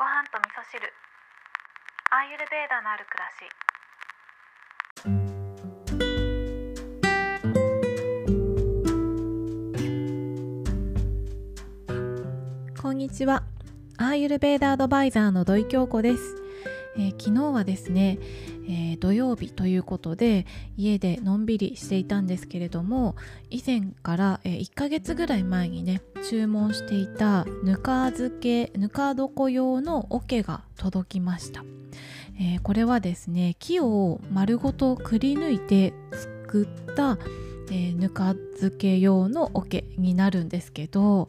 ご飯と味噌汁。アーユルベーダのある暮らし。こんにちは。アーユルベーダアドバイザーの土井京子です、えー、昨日はですね、えー、土曜日ということで家でのんびりしていたんですけれども以前から、えー、1ヶ月ぐらい前にね注文していたぬか漬けぬか床用の桶が届きました、えー、これはですね木を丸ごとくり抜いて作ったえー、ぬか漬け用の桶になるんですけど、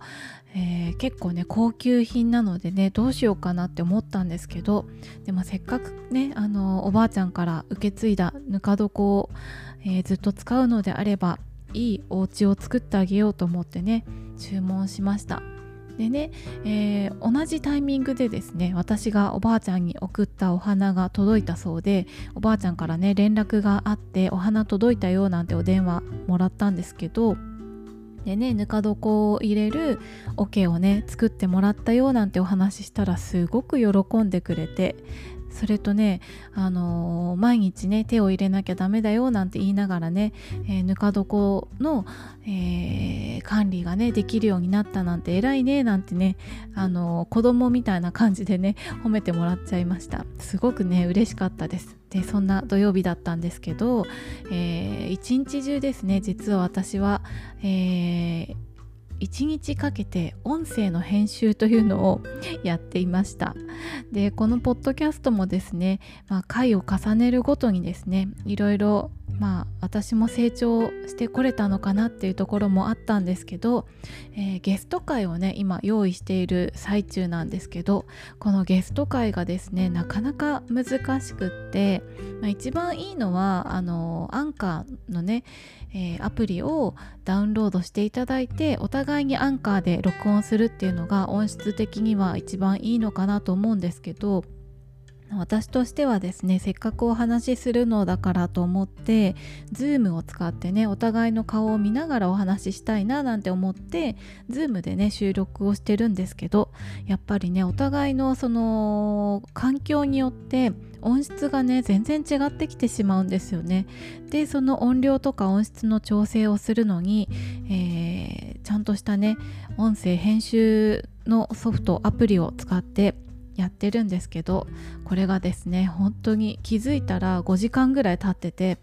えー、結構ね高級品なのでねどうしようかなって思ったんですけどでもせっかくねあのおばあちゃんから受け継いだぬか床を、えー、ずっと使うのであればいいお家を作ってあげようと思ってね注文しました。でね、えー、同じタイミングでですね私がおばあちゃんに送ったお花が届いたそうでおばあちゃんからね連絡があってお花届いたよなんてお電話もらったんですけどでねぬか床を入れる桶をね作ってもらったよなんてお話ししたらすごく喜んでくれてそれとね、あのー、毎日ね手を入れなきゃダメだよなんて言いながらね、えー、ぬか床の、えー、管理がねできるようになったなんて偉いねなんてね、あの子供みたいな感じでね褒めてもらっちゃいました。すごくね嬉しかったです。でそんな土曜日だったんですけど、え一日中ですね実は私は、えー1日かけて音声の編集というのを やっていました。でこのポッドキャストもですね、まあ、回を重ねるごとにですねいろいろまあ私も成長してこれたのかなっていうところもあったんですけど、えー、ゲスト会をね今用意している最中なんですけどこのゲスト会がですねなかなか難しくって、まあ、一番いいのはあのアンカーのね、えー、アプリをダウンロードしていただいてお互いにアンカーで録音するっていうのが音質的には一番いいのかなと思うんですけど私としてはですねせっかくお話しするのだからと思って Zoom を使ってねお互いの顔を見ながらお話ししたいななんて思って Zoom でね収録をしてるんですけどやっぱりねお互いのその環境によって音質がね全然違ってきてしまうんですよね。でその音量とか音質の調整をするのに、えー、ちゃんとしたね音声編集のソフトアプリを使ってやってるんですけどこれがですね本当に気づいたら5時間ぐらい経ってて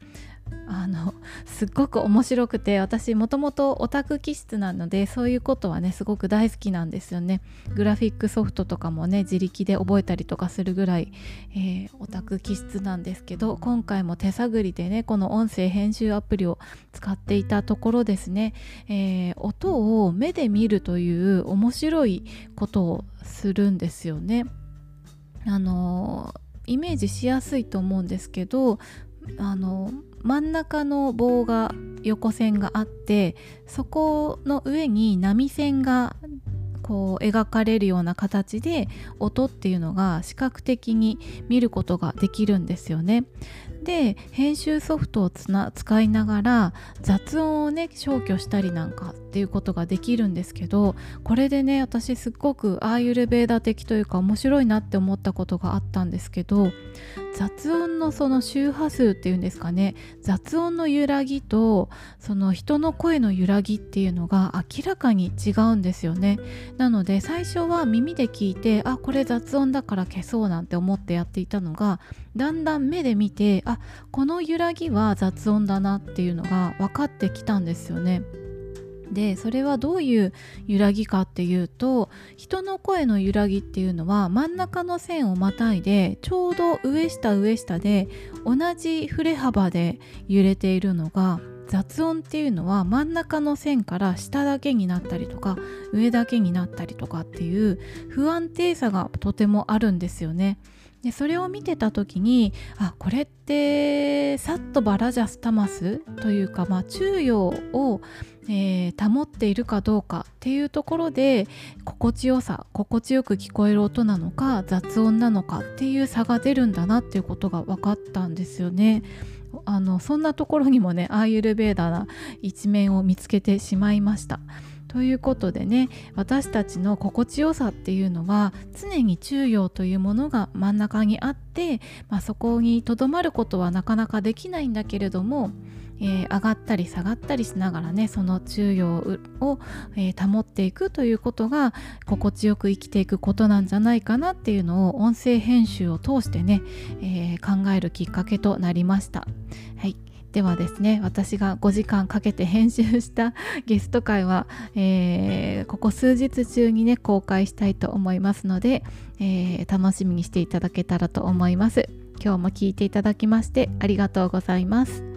あのすっごく面白くて私もともとオタク気質なのでそういうことはねすごく大好きなんですよね。グラフィックソフトとかもね自力で覚えたりとかするぐらい、えー、オタク気質なんですけど今回も手探りでねこの音声編集アプリを使っていたところですね、えー、音を目で見るという面白いことをするんですよね。あのイメージしやすいと思うんですけどあの真ん中の棒が横線があってそこの上に波線がこう描かれるような形で音っていうのが視覚的に見ることができるんですよね。で編集ソフトを使いながら雑音をね消去したりなんかっていうことができるんですけどこれでね私すっごくアーユルベーダ的というか面白いなって思ったことがあったんですけど雑音のその周波数っていうんですかね雑音の揺らぎとその人の声の揺らぎっていうのが明らかに違うんですよね。なので最初は耳で聞いてあこれ雑音だから消そうなんて思ってやっていたのがだんだん目で見てあこの揺らぎは雑音だなっていうのが分かってきたんですよね。でそれはどういう揺らぎかっていうと人の声の揺らぎっていうのは真ん中の線をまたいでちょうど上下上下で同じ振れ幅で揺れているのが雑音っていうのは真ん中の線から下だけになったりとか上だけになったりとかっていう不安定さがとてもあるんですよね。でそれを見てた時にあこれってサットバラジャスタマスというか、まあ、中庸を、えー、保っているかどうかっていうところで心地よさ心地よく聞こえる音なのか雑音なのかっていう差が出るんだなっていうことが分かったんですよね。あのそんなところにもねアーユルベーダな一面を見つけてしまいました。ということでね私たちの心地よさっていうのは常に中庸というものが真ん中にあって、まあ、そこにとどまることはなかなかできないんだけれどもえー、上がったり下がったりしながらねその中庸を、えー、保っていくということが心地よく生きていくことなんじゃないかなっていうのを音声編集を通してね、えー、考えるきっかけとなりました。はいではですね私が5時間かけて編集した ゲスト会は、えー、ここ数日中にね公開したいと思いますので、えー、楽しみにしていただけたらと思います。今日も聞いていただきましてありがとうございます。